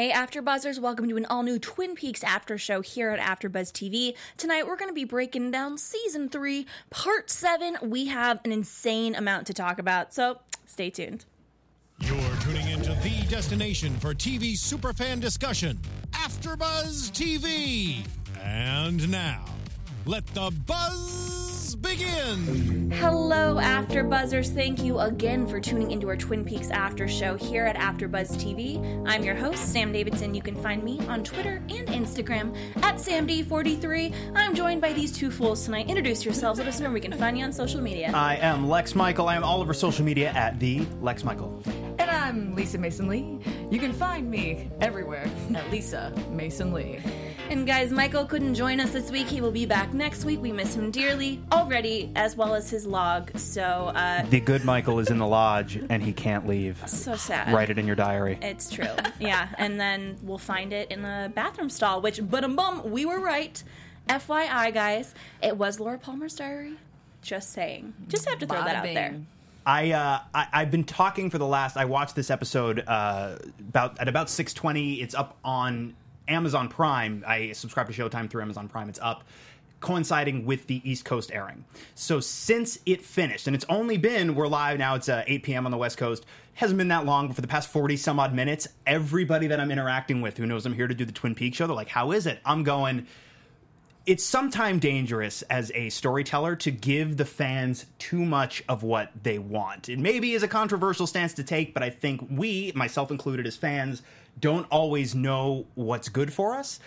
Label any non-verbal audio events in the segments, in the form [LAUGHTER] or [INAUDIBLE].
Hey, AfterBuzzers! Welcome to an all-new Twin Peaks after show here at AfterBuzz TV. Tonight, we're going to be breaking down season three, part seven. We have an insane amount to talk about, so stay tuned. You're tuning into the destination for TV superfan discussion, AfterBuzz TV. And now, let the buzz begin. Hello, AfterBuzzers! Thank you again for tuning into our Twin Peaks after show here at AfterBuzz TV. I'm your host, Sam Davidson. You can find me on Twitter and Instagram at SamD43. I'm joined by these two fools tonight. Introduce yourselves. Let us know where we can find you on social media. I am Lex Michael. I am all over social media at the Lex Michael. And I'm Lisa Mason Lee. You can find me everywhere at Lisa Mason Lee. And guys, Michael couldn't join us this week. He will be back next week. We miss him dearly already, as well as his log. So, uh, The good Michael is in the lodge and he can't leave. so sad. Write it in your diary. It's true. yeah. And then we'll find it in the bathroom stall, which, but um bum, we were right. FYI, guys, it was Laura Palmer's diary. Just saying. Just have to throw that Bada out there. I, uh, I I've been talking for the last. I watched this episode uh, about at about six twenty. It's up on Amazon Prime. I subscribe to Showtime through Amazon Prime. It's up, coinciding with the East Coast airing. So since it finished, and it's only been we're live now. It's uh, eight p.m. on the West Coast. Hasn't been that long, but for the past forty some odd minutes, everybody that I'm interacting with who knows I'm here to do the Twin Peaks show, they're like, "How is it?" I'm going it's sometimes dangerous as a storyteller to give the fans too much of what they want. It maybe is a controversial stance to take, but I think we, myself included as fans, don't always know what's good for us.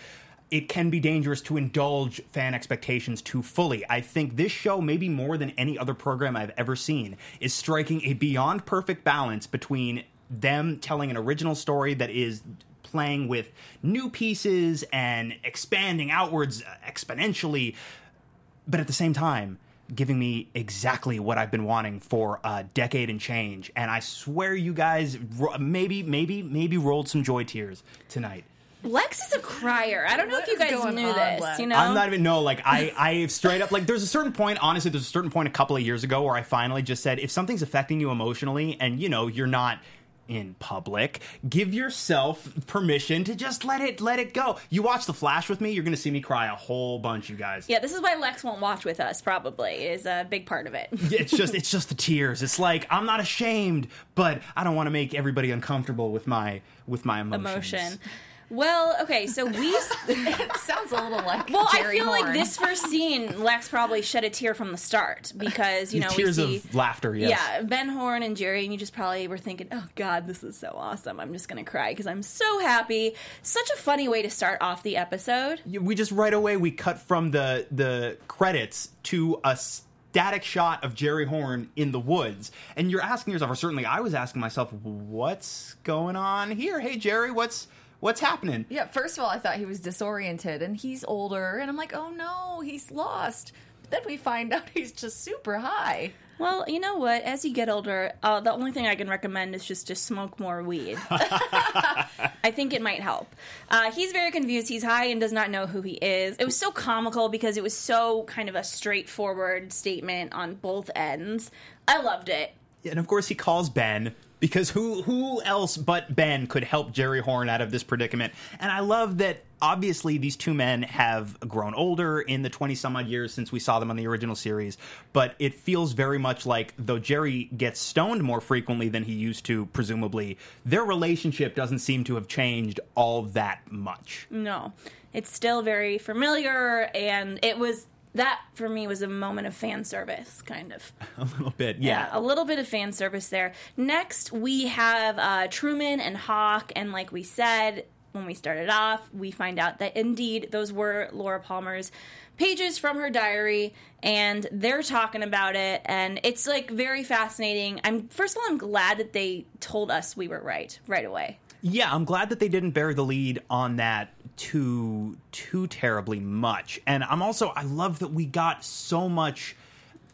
It can be dangerous to indulge fan expectations too fully. I think this show, maybe more than any other program I've ever seen, is striking a beyond perfect balance between them telling an original story that is playing with new pieces and expanding outwards uh, exponentially, but at the same time, giving me exactly what I've been wanting for a decade and change. And I swear you guys maybe, maybe, maybe rolled some joy tears tonight. Lex is a crier. I don't know What if you guys knew on, this. Lex? You know, I'm not even no like I I straight up like there's a certain point honestly there's a certain point a couple of years ago where I finally just said if something's affecting you emotionally and you know you're not in public give yourself permission to just let it let it go you watch the flash with me you're gonna see me cry a whole bunch you guys Yeah, this is why Lex won't watch with us. Probably is a big part of it. [LAUGHS] it's just it's just the tears it's like i'm not ashamed but i don't want to make everybody uncomfortable with my with my emotions Emotion. Well, okay, so we. [LAUGHS] It sounds a little like Well, Jerry I feel like this first scene, Lex probably shed a tear from the start because you know tears we see, of laughter yes yeah, Ben Horne and Jerry, and you just probably were thinking, "Oh God, this is so awesome! I'm just gonna cry because I'm so happy." Such a funny way to start off the episode. we just right away we cut from the the credits to a static shot of Jerry Horne in the woods, and you're asking yourself, or certainly I was asking myself, what's going on here? Hey Jerry, what's what's happening? Yeah, first of all, I thought he was disoriented and he's older, and I'm like, oh no, he's lost. But then we find [LAUGHS] out he's just super high. Well, you know what? As you get older, uh, the only thing I can recommend is just to smoke more weed. [LAUGHS] I think it might help. Uh, he's very confused. He's high and does not know who he is. It was so comical because it was so kind of a straightforward statement on both ends. I loved it. And of course, he calls Ben because who who else but Ben could help Jerry Horne out of this predicament? And I love that. Obviously, these two men have grown older in the twenty some odd years since we saw them on the original series. But it feels very much like though Jerry gets stoned more frequently than he used to, presumably, their relationship doesn't seem to have changed all that much. No, it's still very familiar, and it was that for me was a moment of fan service, kind of. [LAUGHS] A little bit, Yeah, yeah. a little bit of fan service there. Next, we have uh, Truman and Hawk, and like we said when we started off, we find out that indeed those were Laura Palmer's pages from her diary, and they're talking about it, and it's like very fascinating. I'm first of all, I'm glad that they told us we were right right away. Yeah, I'm glad that they didn't bury the lead on that too too terribly much. And I'm also I love that we got so much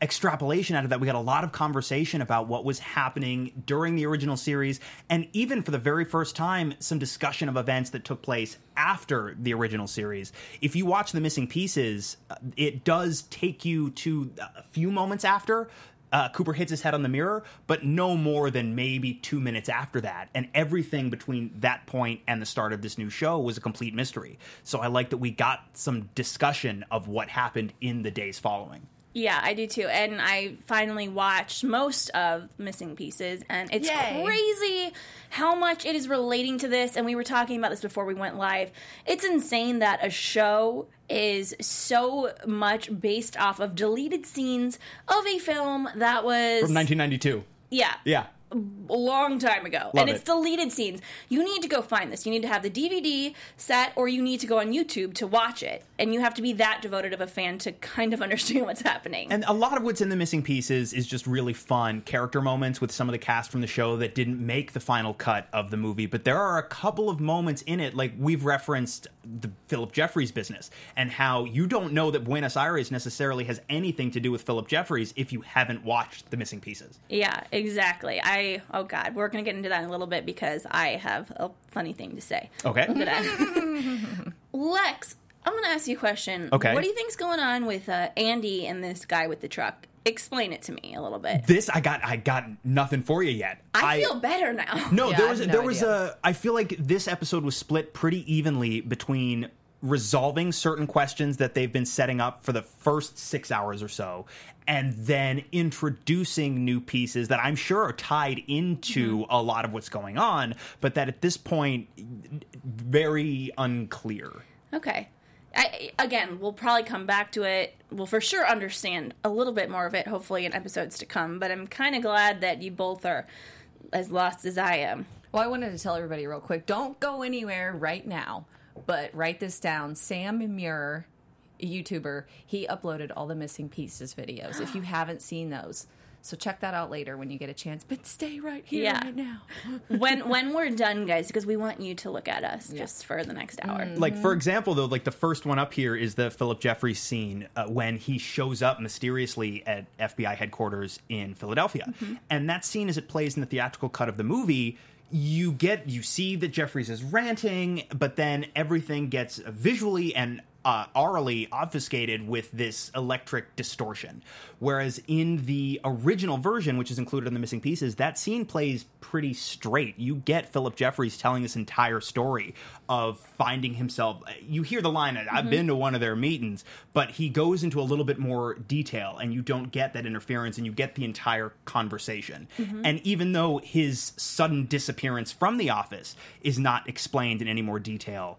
extrapolation out of that. We got a lot of conversation about what was happening during the original series and even for the very first time some discussion of events that took place after the original series. If you watch The Missing Pieces, uh, it does take you to a few moments after uh, Cooper hits his head on the mirror, but no more than maybe two minutes after that. And everything between that point and the start of this new show was a complete mystery. So I like that we got some discussion of what happened in the days following. Yeah, I do too. And I finally watched most of Missing Pieces, and it's Yay. crazy how much it is relating to this. And we were talking about this before we went live. It's insane that a show is so much based off of deleted scenes of a film that was From 1992. yeah Yeah. A long time ago, Love and it's it. deleted scenes. You need to go find this. You need to have the DVD set, or you need to go on YouTube to watch it, and you have to be that devoted of a fan to kind of [LAUGHS] understand what's happening. And a lot of what's in the missing pieces is just really fun character moments with some of the cast from the show that didn't make the final cut of the movie. But there are a couple of moments in it, like we've referenced the Philip Jeffries business and how you don't know that Buenos Aires necessarily has anything to do with Philip Jeffries if you haven't watched the missing pieces. yeah, exactly. I oh god, we're gonna get into that in a little bit because I have a funny thing to say. Okay. That Lex, I'm gonna ask you a question. Okay. What do you think's going on with uh, Andy and this guy with the truck? Explain it to me a little bit. This I got I got nothing for you yet. I, feel better now. No, Yeah, there I was have no there was idea. a. I feel like this episode was split pretty evenly between resolving certain questions that they've been setting up for the first six hours or so, and then introducing new pieces that I'm sure are tied into Mm-hmm. a lot of what's going on, but that at this point very unclear. Okay. I, again, we'll probably come back to it. We'll for sure understand a little bit more of it, hopefully, in episodes to come. But I'm kind of glad that you both are as lost as I am. Well, I wanted to tell everybody real quick don't go anywhere right now, but write this down. Sam Muir, a YouTuber, he uploaded all the missing pieces videos. If you [GASPS] haven't seen those, so check that out later when you get a chance. But stay right here Yeah. right now. [LAUGHS] when when we're done, guys, because we want you to look at us just for the next hour. Like for example, though, like the first one up here is the Philip Jeffries scene uh, when he shows up mysteriously at FBI headquarters in Philadelphia, and that scene as it plays in the theatrical cut of the movie. You get you see that Jeffries is ranting, but then everything gets visually and uh, orally obfuscated with this electric distortion. Whereas in the original version, which is included in the missing pieces, that scene plays pretty straight. You get Philip Jeffries telling this entire story of finding himself. You hear the line, I've been to one of their meetings, but he goes into a little bit more detail and you don't get that interference and you get the entire conversation. And even though his sudden disappearance from the office is not explained in any more detail,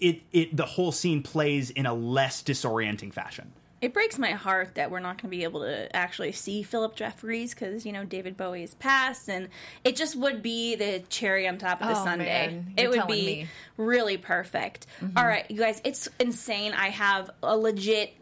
it, it the whole scene plays in a less disorienting fashion. It breaks my heart that we're not going to be able to actually see Philip Jeffries because you know David Bowie is passed, and it just would be the cherry on top of the Oh, sundae. It would be me. really perfect. All right, you guys, it's insane. I have a legit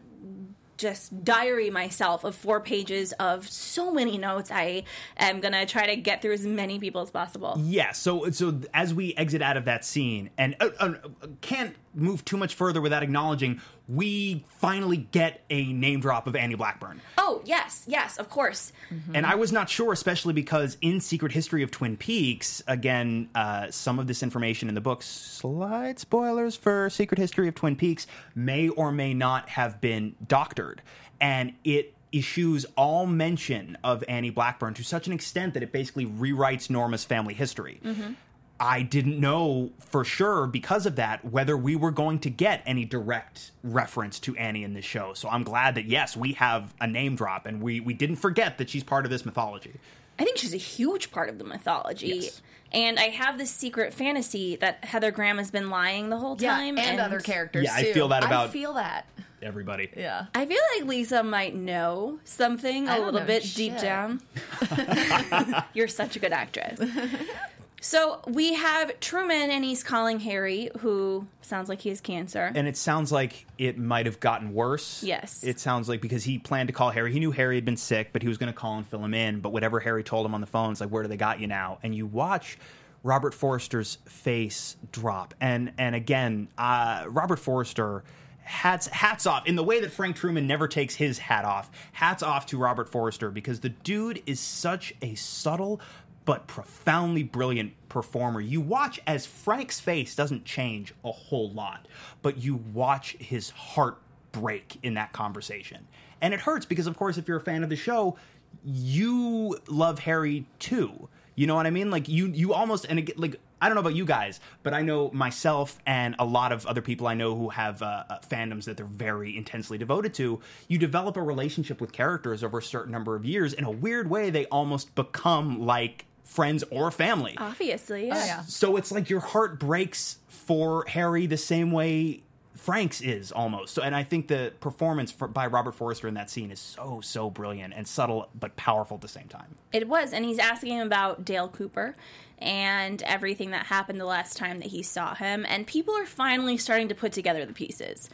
just diary myself of four pages of so many notes. I am gonna try to get through as many people as possible. Yeah, so so as we exit out of that scene, and uh, uh, can't move too much further without acknowledging, we finally get a name drop of Annie Blackburn. Oh yes, yes, of course. And I was not sure, especially because in Secret History of Twin Peaks, again, uh, some of this information in the books, slight spoilers for Secret History of Twin Peaks, may or may not have been doctored. And it eschews all mention of Annie Blackburn to such an extent that it basically rewrites Norma's family history. I didn't know for sure because of that whether we were going to get any direct reference to Annie in this show. So I'm glad that yes, we have a name drop and we we didn't forget that she's part of this mythology. I think she's a huge part of the mythology. Yes. And I have this secret fantasy that Heather Graham has been lying the whole Yeah, time. and, other characters. Yeah, I feel that about. I about- feel that. Everybody. Yeah. I feel like Lisa might know something I a little know bit deep down. [LAUGHS] You're such a good actress. [LAUGHS] So we have Truman, and he's calling Harry, who sounds like he has cancer. And it sounds like it might have gotten worse. Yes. It sounds like because he planned to call Harry. He knew Harry had been sick, but he was going to call and fill him in. But whatever Harry told him on the phone, it's like, where do they got you now? And you watch Robert Forster's face drop. And and again, uh, Robert Forster hats hats off in the way that Frank Truman never takes his hat off. Hats off to Robert Forster because the dude is such a subtle but profoundly brilliant performer. You watch as Frank's face doesn't change a whole lot, but you watch his heart break in that conversation. And it hurts because, of course, if you're a fan of the show, you love Harry too. You know what I mean? Like you you almost and again, like I don't know about you guys, but I know myself and a lot of other people I know who have uh, uh, fandoms that they're very intensely devoted to. You develop a relationship with characters over a certain number of years. In a weird way, they almost become like friends or family. Obviously, yeah. Oh, yeah. So it's like your heart breaks for Harry the same way Frank's is almost. So, and I think the performance for, by Robert Forster in that scene is so so brilliant and subtle but powerful at the same time. It was, and he's asking him about Dale Cooper and everything that happened the last time that he saw him, and people are finally starting to put together the pieces,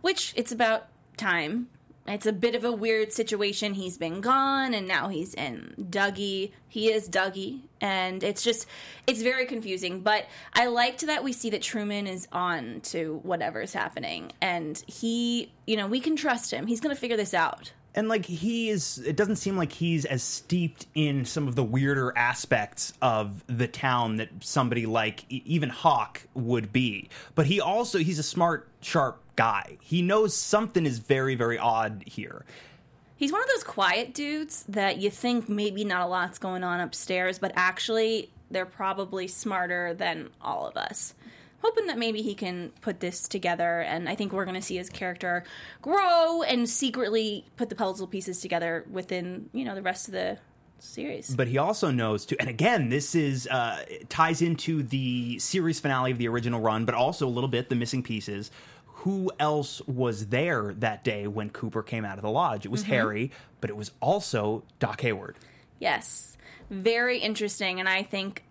which it's about time. It's a bit of a weird situation. He's been gone, and now he's in Dougie. He is Dougie, and it's just, it's very confusing. But I liked that we see that Truman is on to whatever's happening, and he, you know, we can trust him. He's going to figure this out. and like he is it doesn't seem like he's as steeped in some of the weirder aspects of the town that somebody like even hawk would be but he also he's a smart sharp guy he knows something is very very odd here He's one of those quiet dudes that you think maybe not a lot's going on upstairs, but actually they're probably smarter than all of us. Hoping that maybe he can put this together, and I think we're going to see his character grow and secretly put the puzzle pieces together within, you know, the rest of the series. but he also knows too and again this is uh ties into the series finale of the original run but also a little bit the missing pieces who else was there that day when cooper came out of the lodge it was harry but it was also doc hayward Yes. Very interesting. And I think,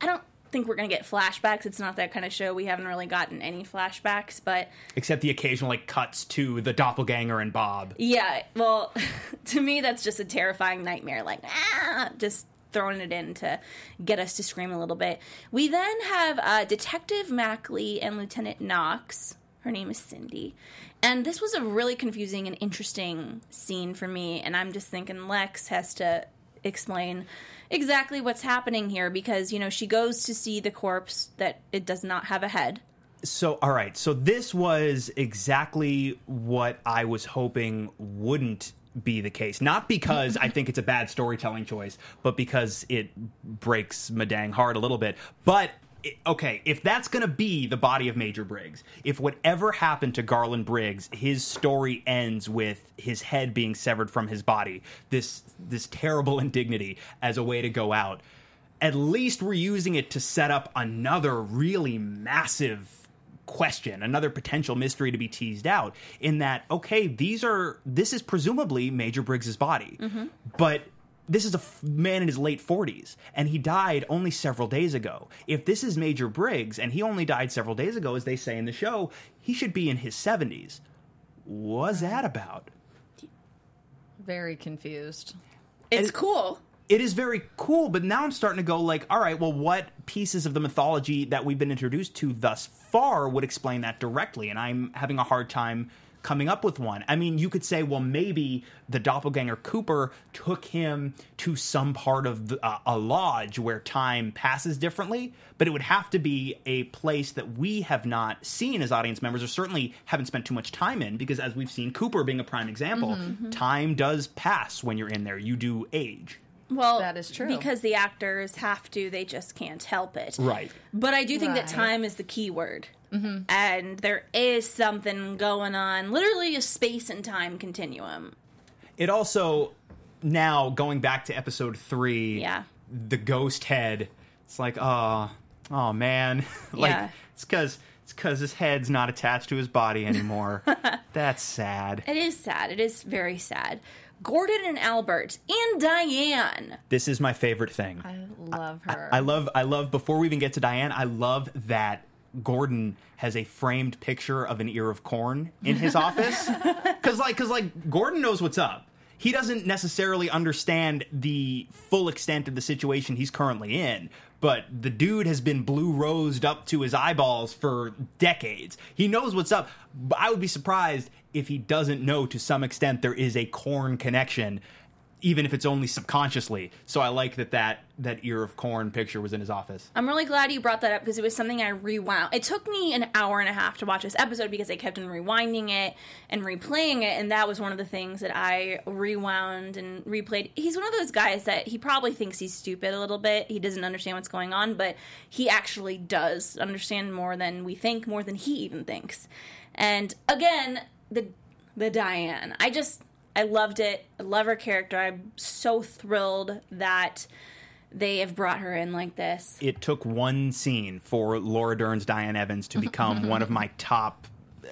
I don't think we're going to get flashbacks. It's not that kind of show. We haven't really gotten any flashbacks, but except the occasional like cuts to the doppelganger and bob yeah, well, [LAUGHS] to me, that's just a terrifying nightmare. Like, ah, just throwing it in to get us to scream a little bit. We then have uh, Detective Macklay and Lieutenant Knox. Her name is Cindy. And this was a really confusing and interesting scene for me. And I'm just thinking Lex has to explain exactly what's happening here because, you know, she goes to see the corpse that it does not have a head. So, all right. So, this was exactly what I was hoping wouldn't be the case. Not because I think it's a bad storytelling choice, but because it breaks my dang heart a little bit. But, okay, if that's going to be the body of Major Briggs, if whatever happened to Garland Briggs, his story ends with his head being severed from his body, this, this terrible [LAUGHS] indignity as a way to go out at least we're using it to set up another really massive question, another potential mystery to be teased out. In that, okay, these are this is presumably Major Briggs's body, mm-hmm. but this is a f- man in his late 40s and he died only several days ago. If this is Major Briggs and he only died several days ago as they say in the show, he should be in his 70s. What's that about? Very confused. It's And- cool. it is very cool, but now I'm starting to go like, all right, well, what pieces of the mythology that we've been introduced to thus far would explain that directly? And I'm having a hard time coming up with one. I mean, you could say, well, maybe the doppelganger Cooper took him to some part of the, uh, a lodge where time passes differently, but it would have to be a place that we have not seen as audience members, or certainly haven't spent too much time in, because as we've seen, Cooper being a prime example, time does pass when you're in there. You do age. Well, That is true. Because the actors have to, they just can't help it. Right. But I do think that time is the key word. Mm-hmm. And there is something going on, literally a space and time continuum. It also now going back to episode three, Yeah. the ghost head. It's like, oh, oh man, [LAUGHS] like Yeah. it's because it's because his head's not attached to his body anymore. [LAUGHS] That's sad. It is sad. It is very sad. Gordon and Albert and Diane. This is my favorite thing. I love her. I love I love before we even get to Diane, I love that Gordon has a framed picture of an ear of corn in his [LAUGHS] office. Cuz like cuz like Gordon knows what's up. He doesn't necessarily understand the full extent of the situation he's currently in, but the dude has been blue rosed up to his eyeballs for decades. He knows what's up. I would be surprised if he doesn't know to some extent there is a corn connection even if it's only subconsciously. So I like that that that ear of corn picture was in his office. I'm really glad you brought that up because it was something I rewound. It took me an hour and a half to watch this episode because I kept on rewinding it and replaying it, and that was one of the things that I rewound and replayed. He's one of those guys that he probably thinks he's stupid a little bit. He doesn't understand what's going on, but he actually does understand more than we think, more than he even thinks. And again, the the Diane. I just I loved it. I love her character. I'm so thrilled that they have brought her in like this. It took one scene for Laura Dern's Diane Evans to become [LAUGHS] one of my top, uh,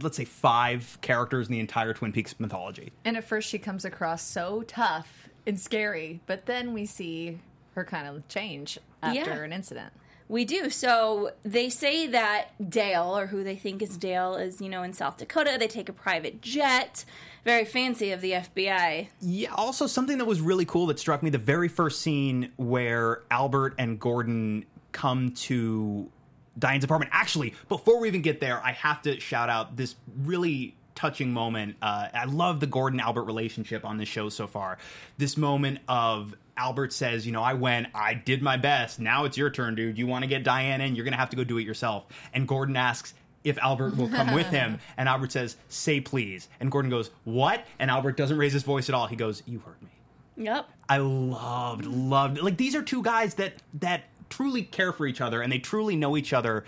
let's say, five characters in the entire Twin Peaks mythology. And at first, she comes across so tough and scary, but then we see her kind of change after Yeah. an incident. We do. So they say that Dale, or who they think is Dale, is, you know, in South Dakota. They take a private jet. Very fancy of the FBI. Yeah, also something that was really cool that struck me the very first scene where Albert and Gordon come to Diane's apartment. Actually, before we even get there, I have to shout out this really touching moment. Uh, I love the Gordon Albert relationship on this show so far. This moment of Albert says, You know, I went, I did my best. Now it's your turn, dude. You want to get Diane in? You're going to have to go do it yourself. And Gordon asks, if Albert will come with him, [LAUGHS] and Albert says, "Say please," and Gordon goes, "What?" And Albert doesn't raise his voice at all. He goes, "You heard me." Yep. I loved, loved. Like these are two guys that that truly care for each other, and they truly know each other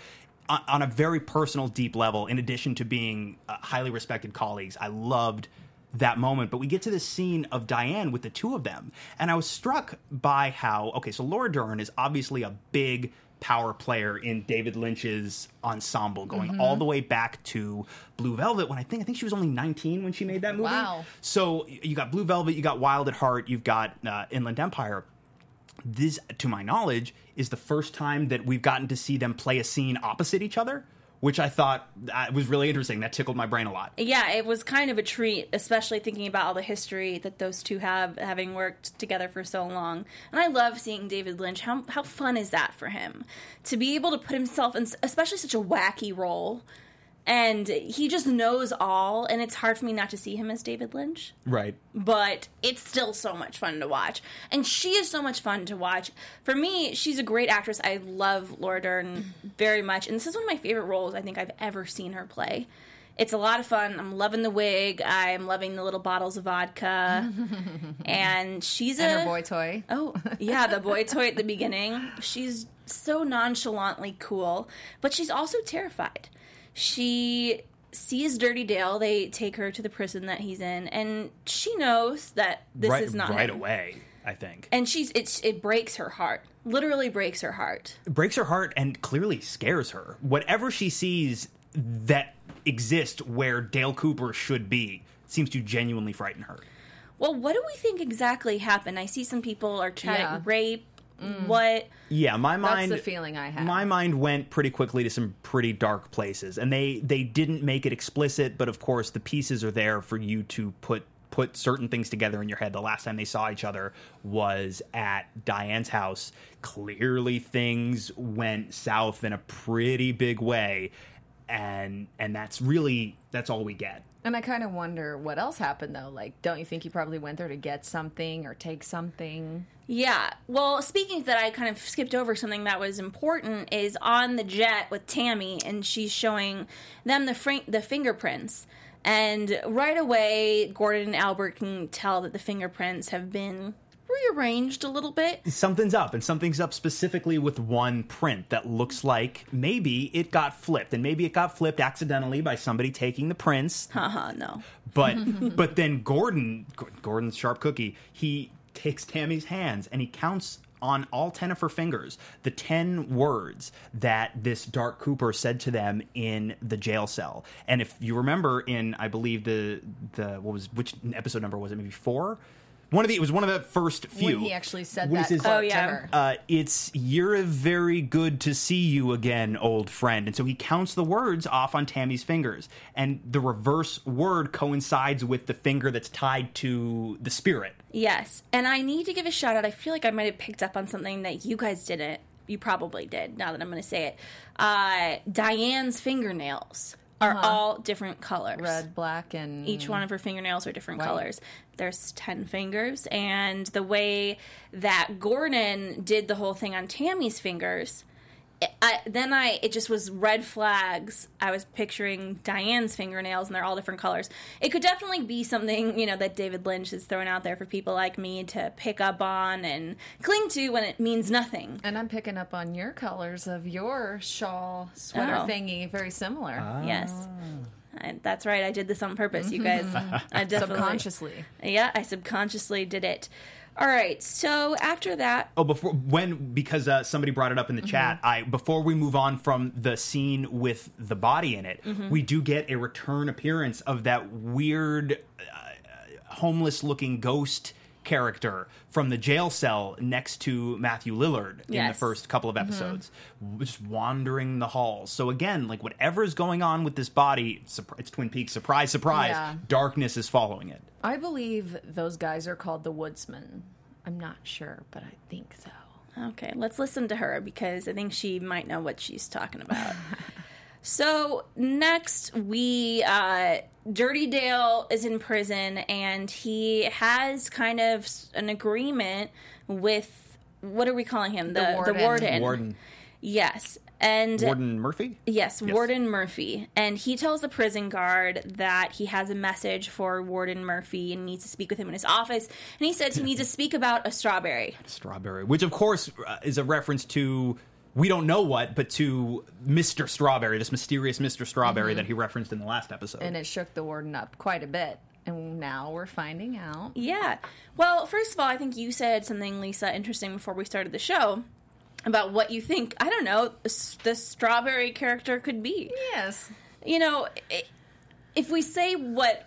on, on a very personal, deep level. In addition to being uh, highly respected colleagues, I loved that moment. But we get to this scene of Diane with the two of them, and I was struck by how okay, so Laura Dern is obviously a big power player in David Lynch's ensemble, going all the way back to Blue Velvet. When I think I think she was only 19 when she made that movie. Wow. So you got Blue Velvet, you got Wild at Heart, you've got uh, Inland Empire. This, to my knowledge, is the first time that we've gotten to see them play a scene opposite each other, which I thought was really interesting. That tickled my brain a lot. Yeah, it was kind of a treat, especially thinking about all the history that those two have, having worked together for so long. And I love seeing David Lynch. How how fun is that for him to be able to put himself in, especially such a wacky role, and he just knows all. And it's hard for me not to see him as David Lynch. Right. but it's still so much fun to watch. And she is so much fun to watch. For me, she's a great actress. I love Laura Dern very much. And this is one of my favorite roles I think I've ever seen her play. It's a lot of fun. I'm loving the wig. I'm loving the little bottles of vodka. [LAUGHS] and she's a her boy toy. Oh, yeah, the boy toy at the beginning. She's so nonchalantly cool, but she's also terrified. She sees Dirty Dale. They take her to the prison that he's in, and she knows that this right, is not right him. away. I think And she's it's it breaks her heart. Literally breaks her heart. it breaks her heart and clearly scares her. Whatever she sees that exists where Dale Cooper should be seems to genuinely frighten her. Well, what do we think exactly happened? I see some people are chatting Yeah. rape. Mm. What? Yeah, my mind. That's the feeling I had. My mind went pretty quickly to some pretty dark places, and they they didn't make it explicit, but of course the pieces are there for you to put put certain things together in your head. The last time they saw each other was at Diane's house. Clearly, things went south in a pretty big way, and and that's really that's all we get. And I kind of wonder what else happened though. Like, don't you think he probably went there to get something or take something? Yeah. Well, speaking of that, I kind of skipped over something that was important. Is on the jet with Tammy, and she's showing them the fr- the fingerprints, and right away, Gordon and Albert can tell that the fingerprints have been rearranged a little bit. something's up and something's up specifically with one print that looks like maybe it got flipped and maybe it got flipped accidentally by somebody taking the prints Haha, no. but [LAUGHS] but then gordon gordon's sharp cookie he takes tammy's hands and he counts on all 10 of her fingers the 10 words that this dark cooper said to them in the jail cell. And if you remember in i believe the the what was which episode number was it? Maybe four one of the it was one of the first few When he actually said that says- Oh, yeah. uh, it's you're very good to see you again, old friend. And so he counts the words off on Tammy's fingers, and the reverse word coincides with the finger that's tied to the spirit. Yes, and I need to give a shout out. I feel like I might have picked up on something that you guys didn't. You probably did. Now that I'm going to say it, uh, Diane's fingernails are uh-huh. all different colors. Red, black, and Each one of her fingernails are different White. colors. There's 10 fingers. And the way that Gordon did the whole thing on Tammy's fingers, I, then I it just was red flags. I was picturing Diane's fingernails, and they're all different colors. It could definitely be something you know that David Lynch is throwing out there for people like me to pick up on and cling to when it means nothing. And I'm picking up on your colors of your shawl sweater Oh. thingy, very similar. Ah. Yes, I, that's right. I did this on purpose, you guys. [LAUGHS] I definitely Subconsciously. Yeah, I subconsciously did it. All right, so after that, Oh, before when because uh, somebody brought it up in the chat. I before we move on from the scene with the body in it, we do get a return appearance of that weird, uh, homeless-looking ghost character from the jail cell next to Matthew Lillard in the first couple of mm-hmm. episodes, just wandering the halls. So again, like whatever is going on with this body, it's Twin Peaks. Surprise, surprise! Yeah. Darkness is following it. I believe those guys are called the Woodsmen. I'm not sure, but I think so. okay, let's listen to her because I think she might know what she's talking about. [LAUGHS] so next, we uh, Dirty Dale is in prison, and he has kind of an agreement with what are we calling him? The warden. warden. Warden, Yes, and Warden Murphy. Yes, Warden Murphy. And he tells the prison guard that he has a message for Warden Murphy and needs to speak with him in his office. And he says he needs to speak about a strawberry. Strawberry, which of course uh, is a reference to we don't know what, but to Mr. Strawberry, this mysterious Mr. Strawberry mm-hmm. that he referenced in the last episode. And it shook the warden up quite a bit. And now we're finding out. Yeah. Well, first of all, I think you said something, Lisa, interesting before we started the show about what you think, I don't know, the strawberry character could be. Yes. You know, if we say what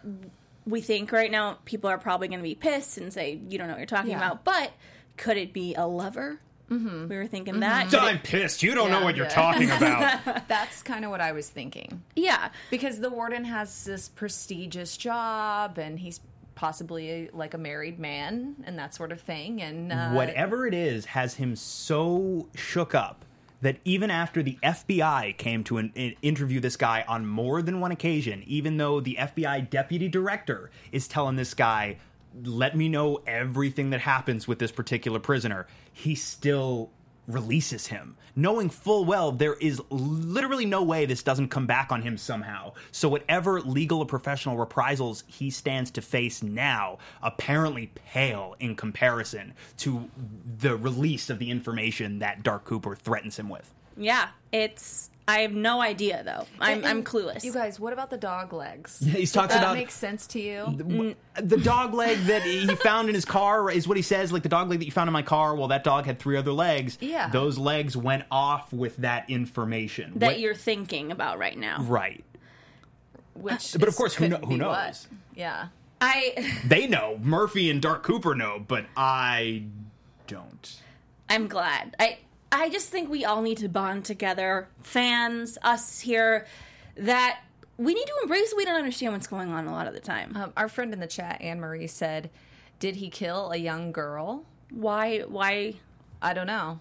we think right now, people are probably going to be pissed and say, you don't know what you're talking Yeah. about. But could it be a lover? Mm-hmm. We were thinking that. I'm pissed. You don't know what you're yeah. talking [LAUGHS] about. [LAUGHS] That's kind of what I was thinking. Yeah. Because the warden has this prestigious job and he's possibly like a married man and that sort of thing. And uh, Whatever it is has him so shook up that even after the FBI came to an, in- interview this guy on more than one occasion, even though the FBI deputy director is telling this guy, let me know everything that happens with this particular prisoner, he still releases him, knowing full well there is literally no way this doesn't come back on him somehow. So, whatever legal or professional reprisals he stands to face now apparently pale in comparison to the release of the information that Dark Cooper threatens him with. Yeah, it's. I have no idea though. I'm I'm clueless. You guys, what about the dog legs? [LAUGHS] He talks that about makes sense to you? the dog leg that he [LAUGHS] found in his car is what he says like the dog leg that you found in my car well that dog had three other legs Yeah. those legs went off with that information that What- you're thinking about right now. right Which But of course, who could kno- who be what? knows? Yeah. I [LAUGHS] they know murphy and dark cooper know but i don't I'm glad. I I just think we all need to bond together, fans, us here, that we need to embrace we don't understand what's going on a lot of the time. Um, our friend in the chat, Anne Marie, said, Did he kill a young girl? Why why I don't know.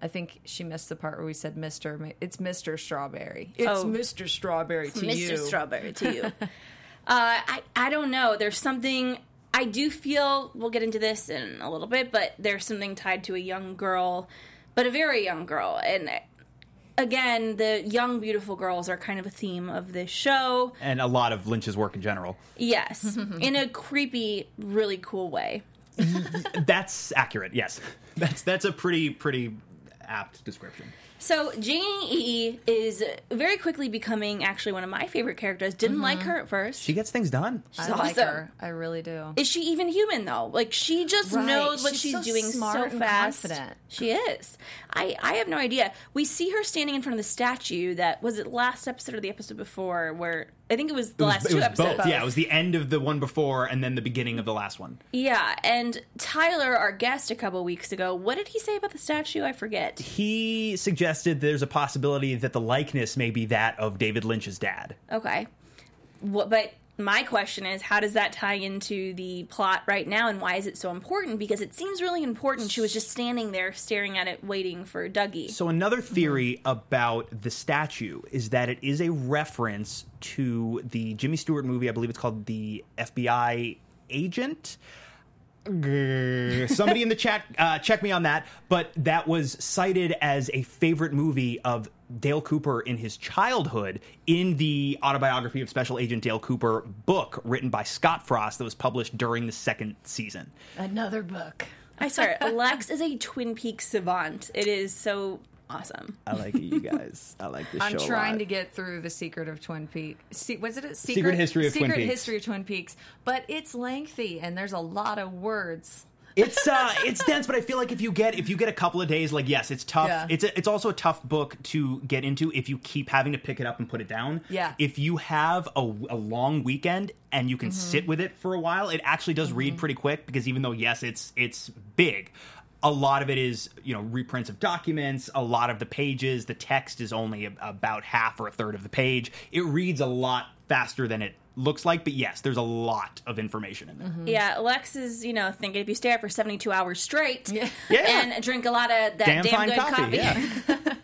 I think she missed the part where we said Mr. It's Mr. Strawberry. It's Oh. Mr. Strawberry to Mr. you. Strawberry to you. [LAUGHS] uh, I I don't know. There's something I do feel. We'll get into this in a little bit, but there's something tied to a young girl, but a very young girl, and again, the young beautiful girls are kind of a theme of this show. and a lot of lynch's work in general. Yes, [LAUGHS] in a creepy, really cool way. [LAUGHS] that's accurate yes. That's that's a pretty pretty apt description So Janie E is very quickly becoming actually one of my favorite characters. Didn't mm-hmm. like her at first. she gets things done I She's like awesome. her. I really do. Is she even human though? Like she just Right. knows what She's she's, so doing smart so and fast. confident. She is. I I have no idea. We see her standing in front of the statue that was it last episode or the episode before where I think it was the it was, last it two was episodes. both yeah it was the end of the one before and then the beginning of the last one Yeah, and Tyler, our guest a couple weeks ago, what did he say about the statue? I forget. he suggested there's a possibility that the likeness may be that of david lynch's dad Okay. What, but my question is how does that tie into the plot right now and why is it so important because it seems really important she was just standing there staring at it waiting for dougie So another theory about the statue is that it is a reference to the Jimmy Stewart movie. I believe it's called The FBI Agent. Grr. Somebody in the chat uh, check me on that. But that was cited as a favorite movie of Dale Cooper in his childhood in the autobiography of Special Agent Dale Cooper book written by Scott Frost that was published during the second season. Another book. i swear [LAUGHS] lex is a twin peaks savant it is so awesome I like it, you guys. I like this [LAUGHS] I'm show. trying to get through the Secret of Twin Peaks. Se- was it a secret, Secret History of Twin Secret Peaks. History of Twin Peaks? But it's lengthy and there's a lot of words. It's uh, it's dense, but I feel like if you get if you get a couple of days, like yes, it's tough. Yeah. It's a, it's also a tough book to get into if you keep having to pick it up and put it down. Yeah. If you have a, a long weekend and you can sit with it for a while, it actually does read pretty quick because even though yes, it's it's big. A lot of it is, you know, reprints of documents. A lot of the pages, the text is only about half or a third of the page. It reads a lot faster than it looks like, but yes, there's a lot of information in there. Mm-hmm. yeah lex is you know thinking if you stay up for 72 hours straight Yeah. Yeah. and drink a lot of that Damn damn, fine good coffee, coffee, yeah.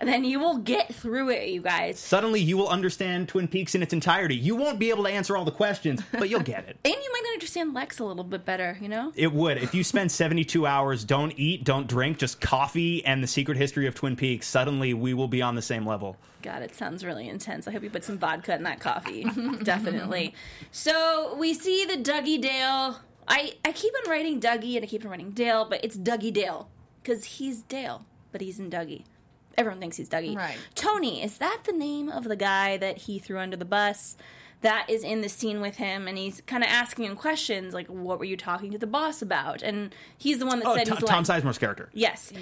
and [LAUGHS] then you will get through it you guys suddenly you will understand Twin Peaks in its entirety. You won't be able to answer all the questions, but you'll get it. [LAUGHS] and you might understand lex a little bit better you know It would. If you spend 72 hours, don't eat, don't drink, just coffee and the secret history of Twin Peaks, suddenly we will be on the same level. God, it sounds really intense. I hope you put some vodka in that coffee. [LAUGHS] Definitely. So we see the Dougie Dale. I, I keep on writing Dougie and I keep on writing Dale, but it's Dougie Dale because he's Dale, but he's in Dougie. Everyone thinks he's Dougie. Right. Tony, is that the name of the guy that he threw under the bus? That is in the scene with him, and he's kind of asking him questions like, "What were you talking to the boss about?" And he's the one that Oh, said Tom, he's Tom like, Sizemore's character. Yes.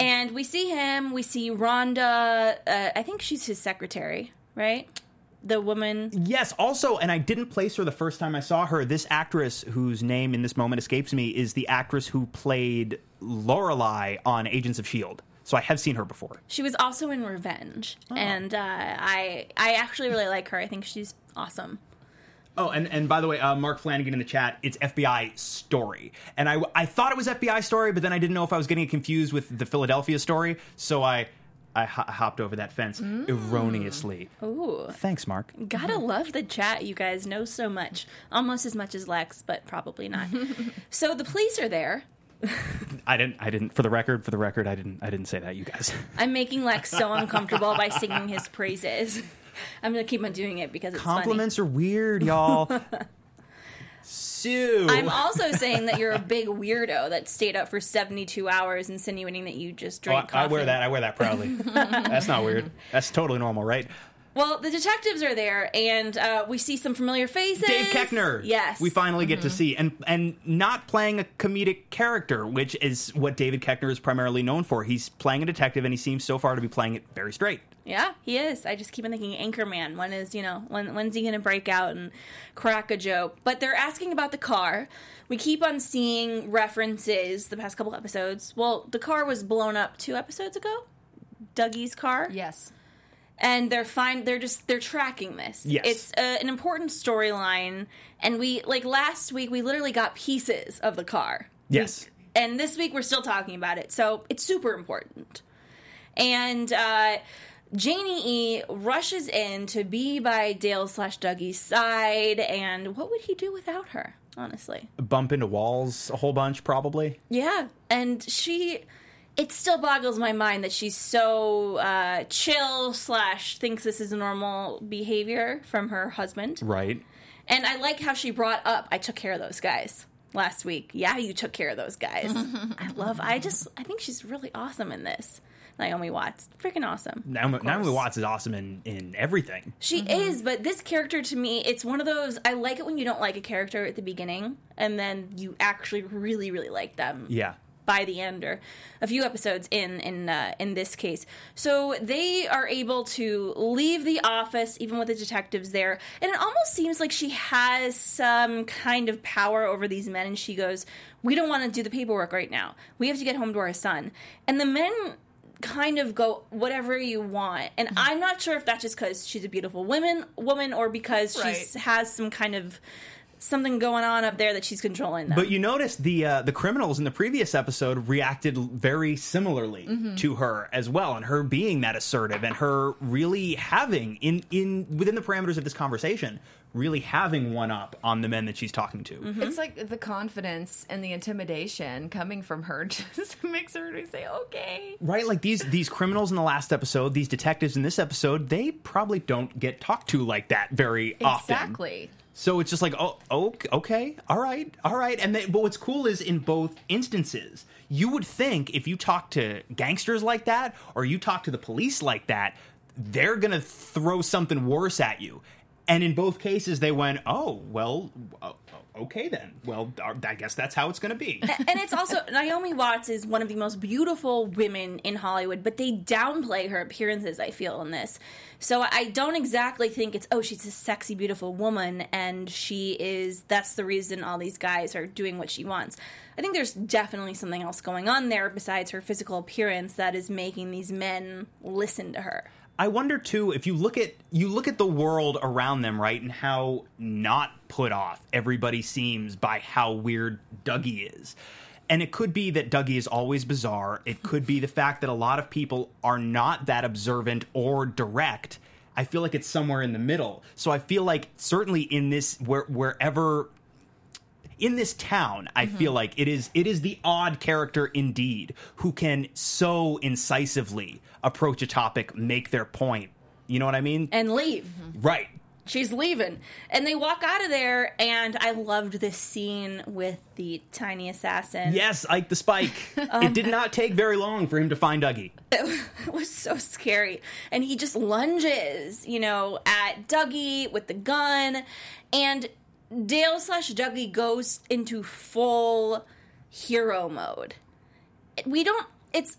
And we see him, we see Rhonda, uh, I think she's his secretary, right? The woman. Yes, also, and I didn't place her the first time I saw her. This actress, whose name in this moment escapes me, is the actress who played Lorelei on Agents of S.H.I.E.L.D. So I have seen her before. She was also in Revenge. And uh, I I actually really like her. I think she's awesome. Oh, and, and by the way, uh, Mark Flanagan in the chat, it's FBI Story. And I, I thought it was FBI Story, but then I didn't know if I was getting it confused with the Philadelphia Story, so I I ho- hopped over that fence erroneously. Ooh. Thanks, Mark. Gotta love the chat. You guys know so much. Almost as much as Lex, but probably not. [LAUGHS] so the police are there. I didn't I didn't for the record, for the record, I didn't I didn't say that, you guys. [LAUGHS] I'm making Lex so uncomfortable by singing his praises. I'm gonna keep on doing it because it's funny. Compliments are weird, y'all. Sue. [LAUGHS] I'm also saying that you're a big weirdo that stayed up for 72 hours, insinuating that you just Oh, drank I, coffee. I wear that. I wear that proudly. [LAUGHS] That's not weird. That's totally normal, right? Well, the detectives are there, and uh, we see some familiar faces. Dave Koechner. Yes. we finally get to see, and and not playing a comedic character, which is what David Koechner is primarily known for. He's playing a detective, and he seems so far to be playing it very straight. Yeah, he is. I just keep on thinking Anchorman. When is, you know, when when's he going to break out and crack a joke? But they're asking about the car. We keep on seeing references the past couple episodes. Well, the car was blown up two episodes ago. Dougie's car. Yes. And they're fine they're just they're tracking this Yes. it's uh, an important storyline and we like last week we literally got pieces of the car Yes. and this week we're still talking about it so it's super important and uh Janie E rushes in to be by Dale slash Dougie's side, and what would he do without her? Honestly, Bump into walls a whole bunch, probably. yeah, and she. It still boggles my mind that she's so uh, chill slash thinks this is normal behavior from her husband. Right. And I like how she brought up, I took care of those guys last week. Yeah, you took care of those guys. [LAUGHS] I love, I just, I think she's really awesome in this. Naomi Watts. Freaking awesome. Naomi, Naomi Watts is awesome in, in everything. She Mm-hmm. is, but this character to me, it's one of those, I like it when you don't like a character at the beginning and then you actually really, really like them. Yeah. By the end or a few episodes in in uh, in this case. So they are able to leave the office even with the detectives there. And it almost seems like she has some kind of power over these men and she goes, "We don't want to do the paperwork right now. We have to get home to our son." And the men kind of go whatever you want. And I'm not sure if that's just because she's a beautiful woman, woman, or because she has some kind of something going on up there that she's controlling them. But you notice the uh, the criminals in the previous episode reacted very similarly Mm-hmm. to her as well, and her being that assertive, and her really having in in within the parameters of this conversation, really having one up on the men that she's talking to. Mm-hmm. It's like the confidence and the intimidation coming from her [LAUGHS] just makes her say, okay. Right, like these these criminals in the last episode, these detectives in this episode, they probably don't get talked to like that very often. Exactly. So it's just like, oh, okay, all right, all right. And they, but what's cool is in both instances, you would think if you talk to gangsters like that or you talk to the police like that, they're gonna throw something worse at you. And in both cases, they went, oh, well, okay then. Well, I guess that's how it's gonna be. and it's also [LAUGHS] Naomi Watts is one of the most beautiful women in Hollywood, but they downplay her appearances. I feel in this, so I don't exactly think it's oh she's a sexy, beautiful woman, and she is. That's the reason all these guys are doing what she wants. I think there's definitely something else going on there besides her physical appearance that is making these men listen to her. I wonder too if you look at you look at the world around them, right, and how not put off everybody seems by how weird Dougie is. And it could be that Dougie is always bizarre. It could be the fact that a lot of people are not that observant or direct. I feel like it's somewhere in the middle. So I feel like certainly in this where wherever in this town i Mm-hmm. feel like it is it is the odd character indeed who can so incisively approach a topic make their point you know what i mean And leave. right She's leaving. And they walk out of there, and I loved this scene with the tiny assassin. yes ike the spike [LAUGHS] Um, it did not take very long for him to find dougie [LAUGHS] It was so scary. And he just lunges, you know, at Dougie with the gun. And Dale slash Dougie goes into full hero mode. We don't, it's,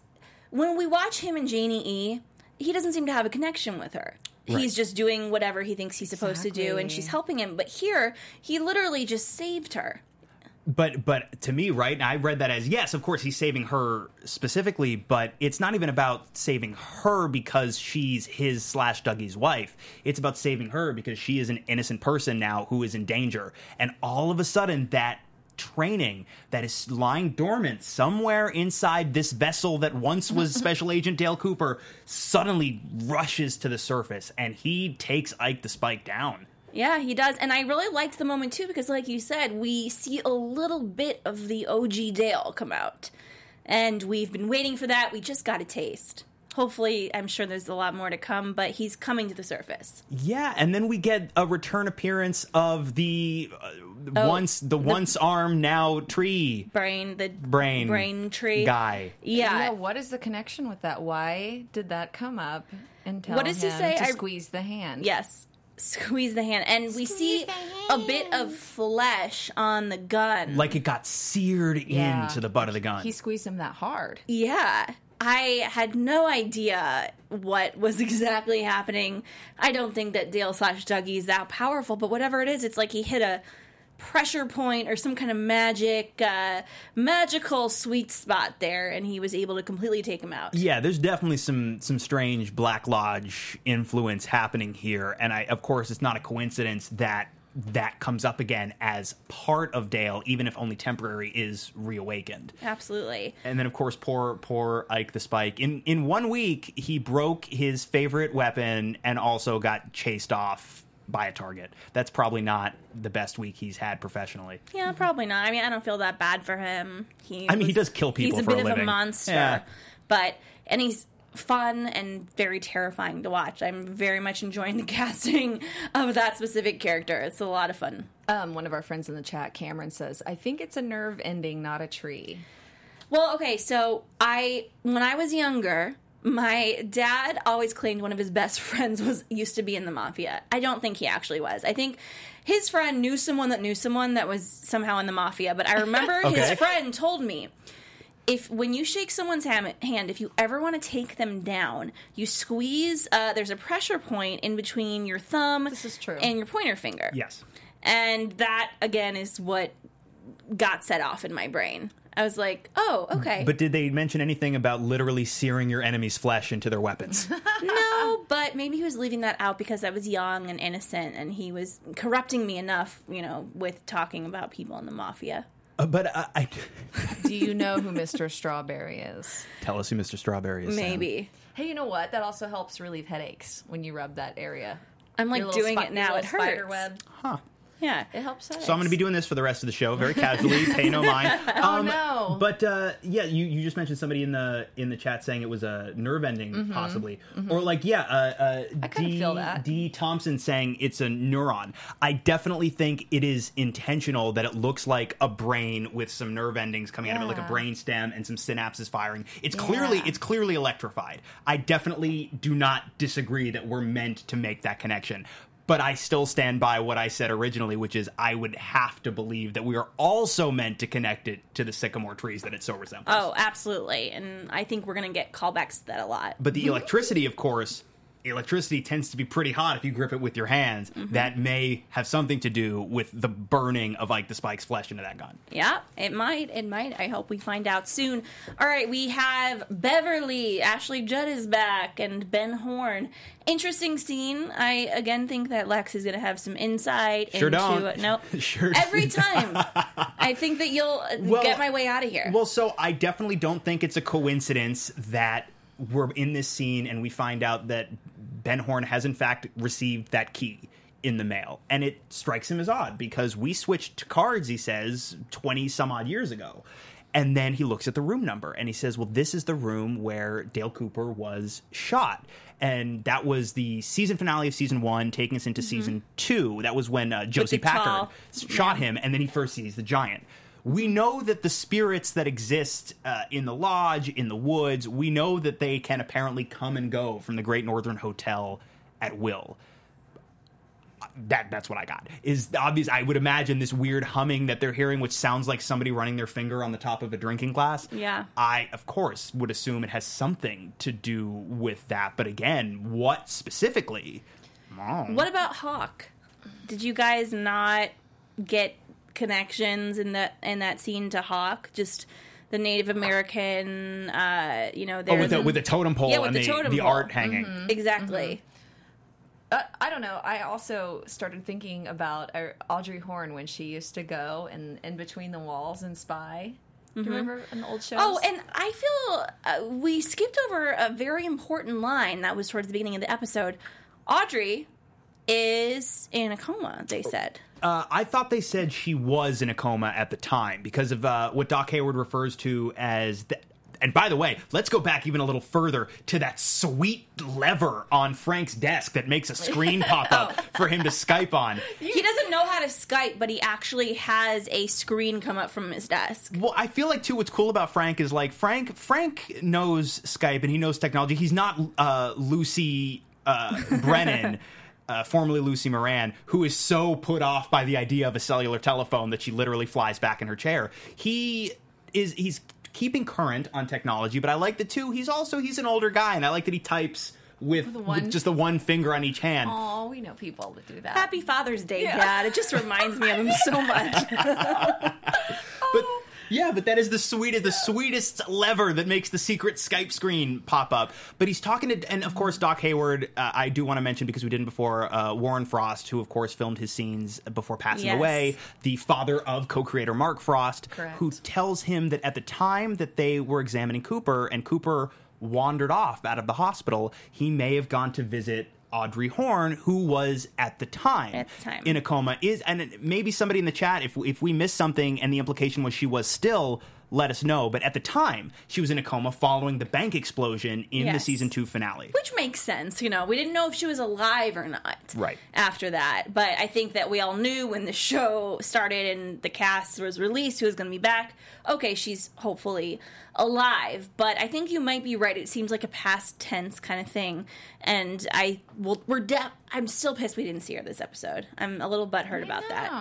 when we watch him and Janie E., he doesn't seem to have a connection with her. Right. He's just doing whatever he thinks he's supposed to do, and she's helping him. But here, he literally just saved her. But but to me right i read that as yes of course he's saving her specifically but it's not even about saving her because she's his slash dougie's wife. It's about saving her because she is an innocent person now who is in danger. And all of a sudden that training that is lying dormant somewhere inside this vessel that once was [LAUGHS] special agent dale cooper suddenly rushes to the surface and he takes ike the spike down Yeah, he does. And I really liked the moment too because, like you said, we see a little bit of the OG Dale come out. And we've been waiting for that. We just got a taste. Hopefully, I'm sure there's a lot more to come, but he's coming to the surface. Yeah, and then we get a return appearance of the uh, once the, once arm now tree Brain, the brain brain tree. guy. Yeah. Yeah, what is the connection with that? Why did that come up and tell What does he him say? to I- squeeze the hand? Yes. Squeeze the hand. And we see a bit of flesh on the gun. Like it got seared Yeah. into the butt of the gun. He squeezed him that hard. Yeah. I had no idea what was [LAUGHS] exactly happening. I don't think that Dale slash Dougie is that powerful, but whatever it is, it's like he hit a pressure point or some kind of magic, uh, magical sweet spot there, and he was able to completely take him out. yeah, there's definitely some some strange Black Lodge influence happening here, and I of course it's not a coincidence that that comes up again as part of Dale, even if only temporary, is reawakened. Absolutely. And then, of course, poor poor Ike the Spike. In in one week, he broke his favorite weapon and also got chased off by a target. That's probably not the best week he's had professionally. Yeah, probably not. I mean, I don't feel that bad for him. He I mean, he does kill people He's a for a bit of a monster, Yeah. but and he's fun and very terrifying to watch. I'm very much enjoying the [LAUGHS] casting of that specific character. It's a lot of fun. Um, one of our friends in the chat, Cameron, says, I think it's a nerve ending, not a tree. Well, okay, so I when I was younger, my dad always claimed one of his best [LAUGHS] friends was used to be in the mafia. I don't think he actually was. I think his friend knew someone that knew someone that was somehow in the mafia, but I remember [LAUGHS] Okay. his friend told me if when you shake someone's hand, if you ever want to take them down, you squeeze. Uh, there's a pressure point in between your thumb This is true. and your pointer finger. Yes. And that again is what got set off in my brain. I was like, oh, okay. But did they mention anything about literally searing your enemy's flesh into their weapons? [LAUGHS] no, but maybe he was leaving that out because I was young and innocent and he was corrupting me enough, you know, with talking about people in the mafia. Uh, but I, I [LAUGHS] Do you know who Mr. Strawberry is? tell us who Mr. Strawberry is. Sam. Maybe. Hey, you know what? That also helps relieve headaches when you rub that area. I'm like doing spi- it now. your It little spider hurts. web. Huh. Yeah. It helps. So I'm going to be doing this for the rest of the show, very casually. pay no mind. [LAUGHS] Oh Um, no! But uh, yeah, you, you just mentioned somebody in the in the chat saying it was a nerve ending, possibly, or like yeah, uh, uh, Mm-hmm. D, feel that. D Thompson saying it's a neuron. I definitely think it is intentional that it looks like a brain with some nerve endings coming out of it, like a Yeah. brain stem and some synapses firing. It's clearly Yeah. it's clearly electrified. I definitely do not disagree that we're meant to make that connection. But I still stand by what I said originally, which is I would have to believe that we are also meant to connect it to the sycamore trees that it so resembles. Oh, absolutely. And I think we're going to get callbacks to that a lot. But the electricity, of course, electricity tends to be pretty hot if you grip it with your hands. That may have something to do with the burning of Ike the Spike's flesh into that gun. Yeah, it might. It might. I hope we find out soon. All right, we have Beverly. Ashley Judd is back, and Ben Horne. Interesting scene. I again think that Lex is going to have some insight Sure into. don't. No, [LAUGHS] Sure Every time, I think that you'll uh, Well- get my way out of here. Well, so I definitely don't think it's a coincidence that we're in this scene and we find out that Ben Horne has in fact received that key in the mail. And it strikes him as odd because we switched to cards, he says, 20 some odd years ago. And then he looks at the room number and he says, Well, this is the room where Dale Cooper was shot. And that was the season finale of season one, taking us into season two. That was when uh, Josie Mm-hmm. Packard tall- shot him, and then he first sees the giant. We know that the spirits that exist uh, in the lodge, in the woods, we know that they can apparently come and go from the Great Northern Hotel at will. That that's what I got. Is obvious. I would imagine this weird humming that they're hearing, which sounds like somebody running their finger on the top of a drinking glass. Yeah. I of course would assume it has something to do with that. But again, what specifically? what about Hawk? Did you guys not get connections in that in that scene to Hawk? Just the Native American, uh, you know, Oh, with the, with the totem pole Yeah, with and the the, totem the pole. Mm-hmm. art hanging. exactly. Uh, I don't know. I also started thinking about uh, Audrey Horne when she used to go and in between the walls and spy. Do you remember an old show? Oh, and I feel uh, we skipped over a very important line that was towards the beginning of the episode. Audrey is in a coma. They said. Uh, I thought they said she was in a coma at the time because of uh, what Doc Hayward refers to as. The, and by the way, let's go back even a little further to that sweet lever on Frank's desk that makes a screen [LAUGHS] pop up for him to Skype on. He doesn't know how to Skype, but he actually has a screen come up from his desk. Well, I feel like too. What's cool about Frank is like Frank. Frank knows Skype and he knows technology. He's not uh, Lucy uh, Brennan. [LAUGHS] Uh, formerly Lucy Moran, who is so put off by the idea of a cellular telephone that she literally flies back in her chair. He is he's keeping current on technology, but I like the two. He's also he's an older guy, and I like that he types with, With one- with just the one finger on each hand. oh, we know people that do that. Happy Father's Day, Yeah. Dad. It just reminds me of him so much. [LAUGHS] But yeah, but that is the sweetest, the sweetest lever that makes the secret Skype screen pop up. But he's talking to, and of course, Doc Hayward. Uh, I do want to mention because we didn't before. Uh, Warren Frost, who of course filmed his scenes before passing Yes. away, the father of co-creator Mark Frost, Correct. who tells him that at the time that they were examining Cooper, and Cooper wandered off out of the hospital, he may have gone to visit. Audrey Horne, who was at the time At the time. in a coma, is and maybe somebody in the chat, if if we missed something and the implication was she was still, let us know. But at the time, she was in a coma following the bank explosion in the season two finale. Which makes sense, you know. We didn't know if she was alive or not. Right. After that. But I think that we all knew when the show started and the cast was released who was going to be back. Okay, she's hopefully alive. But I think you might be right. It seems like a past tense kind of thing. And I well we're de- I'm still pissed we didn't see her this episode. I'm a little butthurt about that.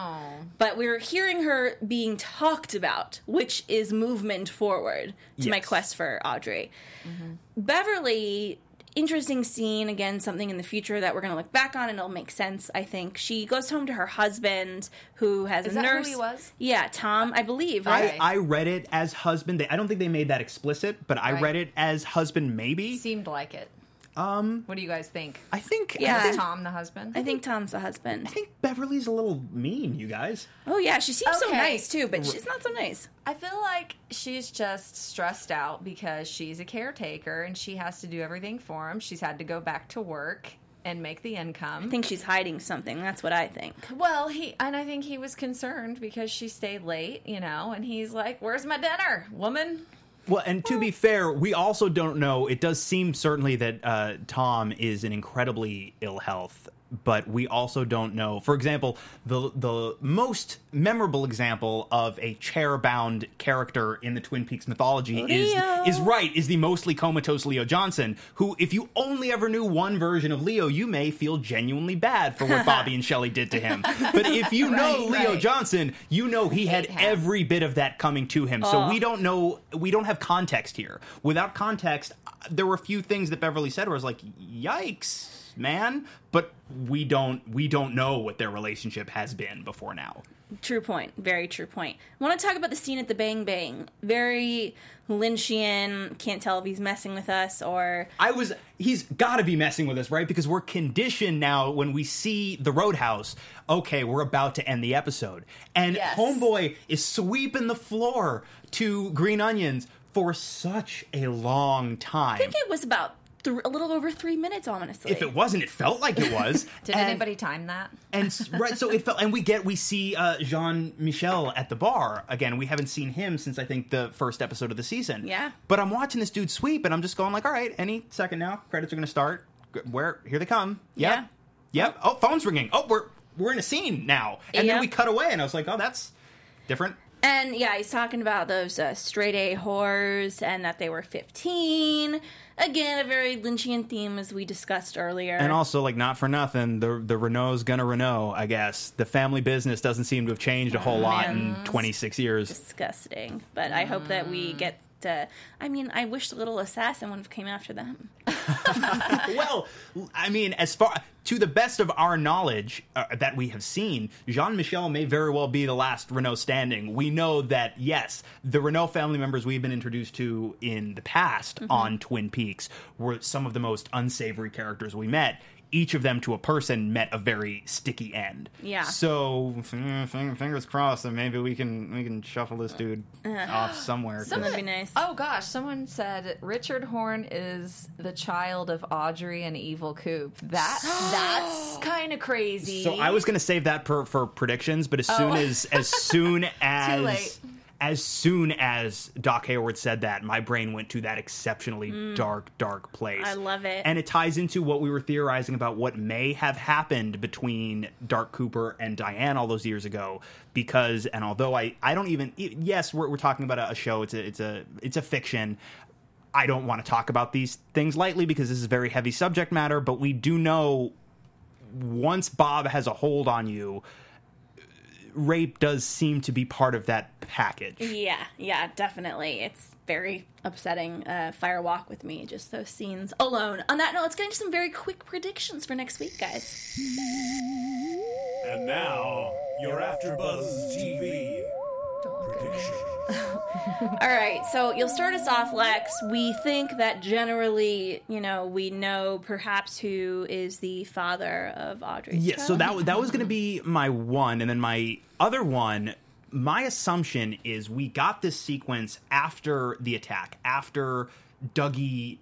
But we're hearing her being talked about, which is movement forward to my quest for Audrey. Mm-hmm. Beverly interesting scene again something in the future that we're going to look back on and it'll make sense i think she goes home to her husband who has Is a that who nurse he was? yeah tom i believe I, right I read it as husband. They, I don't think they made that explicit, but I Right. read it as husband. Maybe. Seemed like it. Um, what do you guys think? I think. Yeah. I Is think, Tom the husband? I think tom's the husband I think Beverly's a little mean. You guys. oh yeah she seems so nice too but she's not so nice I feel like she's just stressed out because she's a caretaker and she has to do everything for him. She's had to go back to work and make the income. i think she's hiding something that's what i think well, he and I think he was concerned because she stayed late, you know, and he's like, "Where's my dinner, woman?" Well, and to be fair, we also don't know. It does seem certainly that uh, Tom is in incredibly ill health, but we also don't know. For example, the the most memorable example of a chair-bound character in the Twin Peaks mythology is Leo. is right is the mostly comatose Leo Johnson, who, if you only ever knew one version of Leo, you may feel genuinely bad for what Bobby and Shelley did to him. But if you [LAUGHS] know Leo right. Johnson, you know he had him. every bit of that coming to him. So we don't know. We don't have context here. Without context, there were a few things that Beverly said where I was like, "Yikes, man!" But we don't. We don't know what their relationship has been before now. True point. Very true point. I want to talk about the scene at the Bang Bang. Very Lynchian. Can't tell if he's messing with us or. I was. He's got to be messing with us, right? Because we're conditioned now when we see the Roadhouse. Okay, we're about to end the episode, and Yes. Homeboy is sweeping the floor to Green Onions for such a long time. I think it was about th- a little over three minutes, honestly. if it wasn't, it felt like it was. [LAUGHS] Did And- anybody time that? And right, so it felt, and we get we see uh, Jean Michel at the bar again. We haven't seen him since I think the first episode of the season. Yeah. But I'm watching this dude sweep, and I'm just going like, all right, any second now, credits are going to start. Where here they come. Yep. Yeah. Yep. Oh, phone's ringing. Oh, we're we're in a scene now, and then we cut away, and I was like, oh, that's different. And yeah, he's talking about those uh, straight A whores and that they were 15. Again, a very Lynchian theme as we discussed earlier. And also, like, not for nothing, the the Renault's gonna Renault. I guess the family business doesn't seem to have changed a whole lot in 26 years. disgusting. But I hope that we get to. I mean, I wish the little assassin would have came after them. [LAUGHS] well, I mean, as far to the best of our knowledge uh, that we have seen, Jean Michel may very well be the last Renault standing. We know that yes, the Renault family members we've been introduced to in the past Mm-hmm. on Twin Peaks were some of the most unsavory characters we met. Each of them to a person met a very sticky end. Yeah. So f- f- fingers crossed that maybe we can we can shuffle this dude uh-huh. off somewhere. That'd be nice. Oh gosh, someone said Richard Horne is the child of Audrey and Evil Coop. That [GASPS] that's kind of crazy. So I was going to save that for, for predictions, but as oh. soon as as soon [LAUGHS] as Oh. late. As soon as Doc Hayward said that, my brain went to that exceptionally dark, dark place. Mm. I love it. and it ties into what we were theorizing about what may have happened between Dark Cooper and Diane all those years ago. Because, and although I I don't even yes, we're we're talking about a, a show. It's a it's a it's a fiction. I don't want to talk about these things lightly because this is very heavy subject matter, but we do know once Bob has a hold on you, rape does seem to be part of that package. Yeah, yeah, definitely. It's very upsetting. Uh, Fire Walk with me, just those scenes alone. On that note, let's get into some very quick predictions for next week, guys. And now, you're AfterBuzz TV All right, so you'll start us off, Lex. We think that generally, you know, we know perhaps who is the father of Audrey. Yeah, so that that was going to be my one, and then my other one. My assumption is we got this sequence after the attack, after Dougie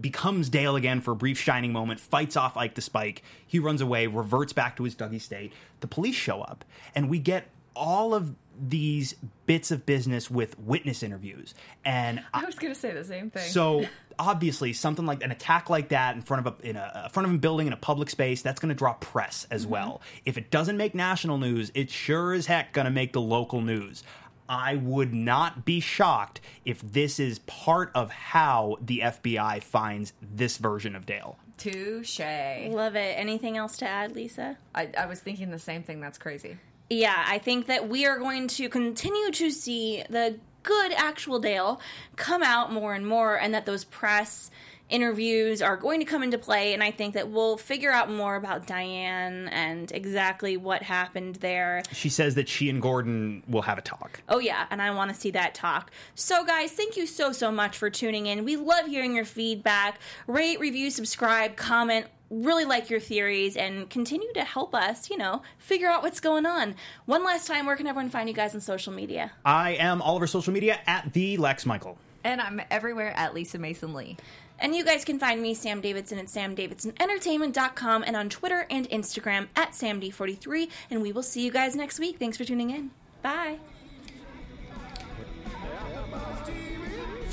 becomes Dale again for a brief shining moment, fights off Ike the Spike. He runs away, reverts back to his Dougie state. The police show up, and we get all of these bits of business with witness interviews. And I was gonna say the same thing. so [LAUGHS] obviously, something like an attack like that in front of a in a, a front of a building in a public space that's going to draw press as mm-hmm. well. If it doesn't make national news, it's sure as heck going to make the local news. I would not be shocked if this is part of how the FBI finds this version of Dale. Touche. Love it. Anything else to add, Lisa? I, I was thinking the same thing. That's crazy. Yeah, I think that we are going to continue to see the good actual Dale come out more and more, and that those press interviews are going to come into play, and I think that we'll figure out more about Diane and exactly what happened there. She says that she and Gordon will have a talk. Oh, yeah, and I want to see that talk. So, guys, thank you so, so much for tuning in. We love hearing your feedback. Rate, review, subscribe, comment. Really like your theories and continue to help us, you know, figure out what's going on. One last time, where can everyone find you guys on social media? I am all over social media at the Lex Michael. And I'm everywhere at Lisa Mason Lee. And you guys can find me, Sam Davidson, at samdavidsonentertainment.com and on Twitter and Instagram at SamD43. And we will see you guys next week. Thanks for tuning in. Bye.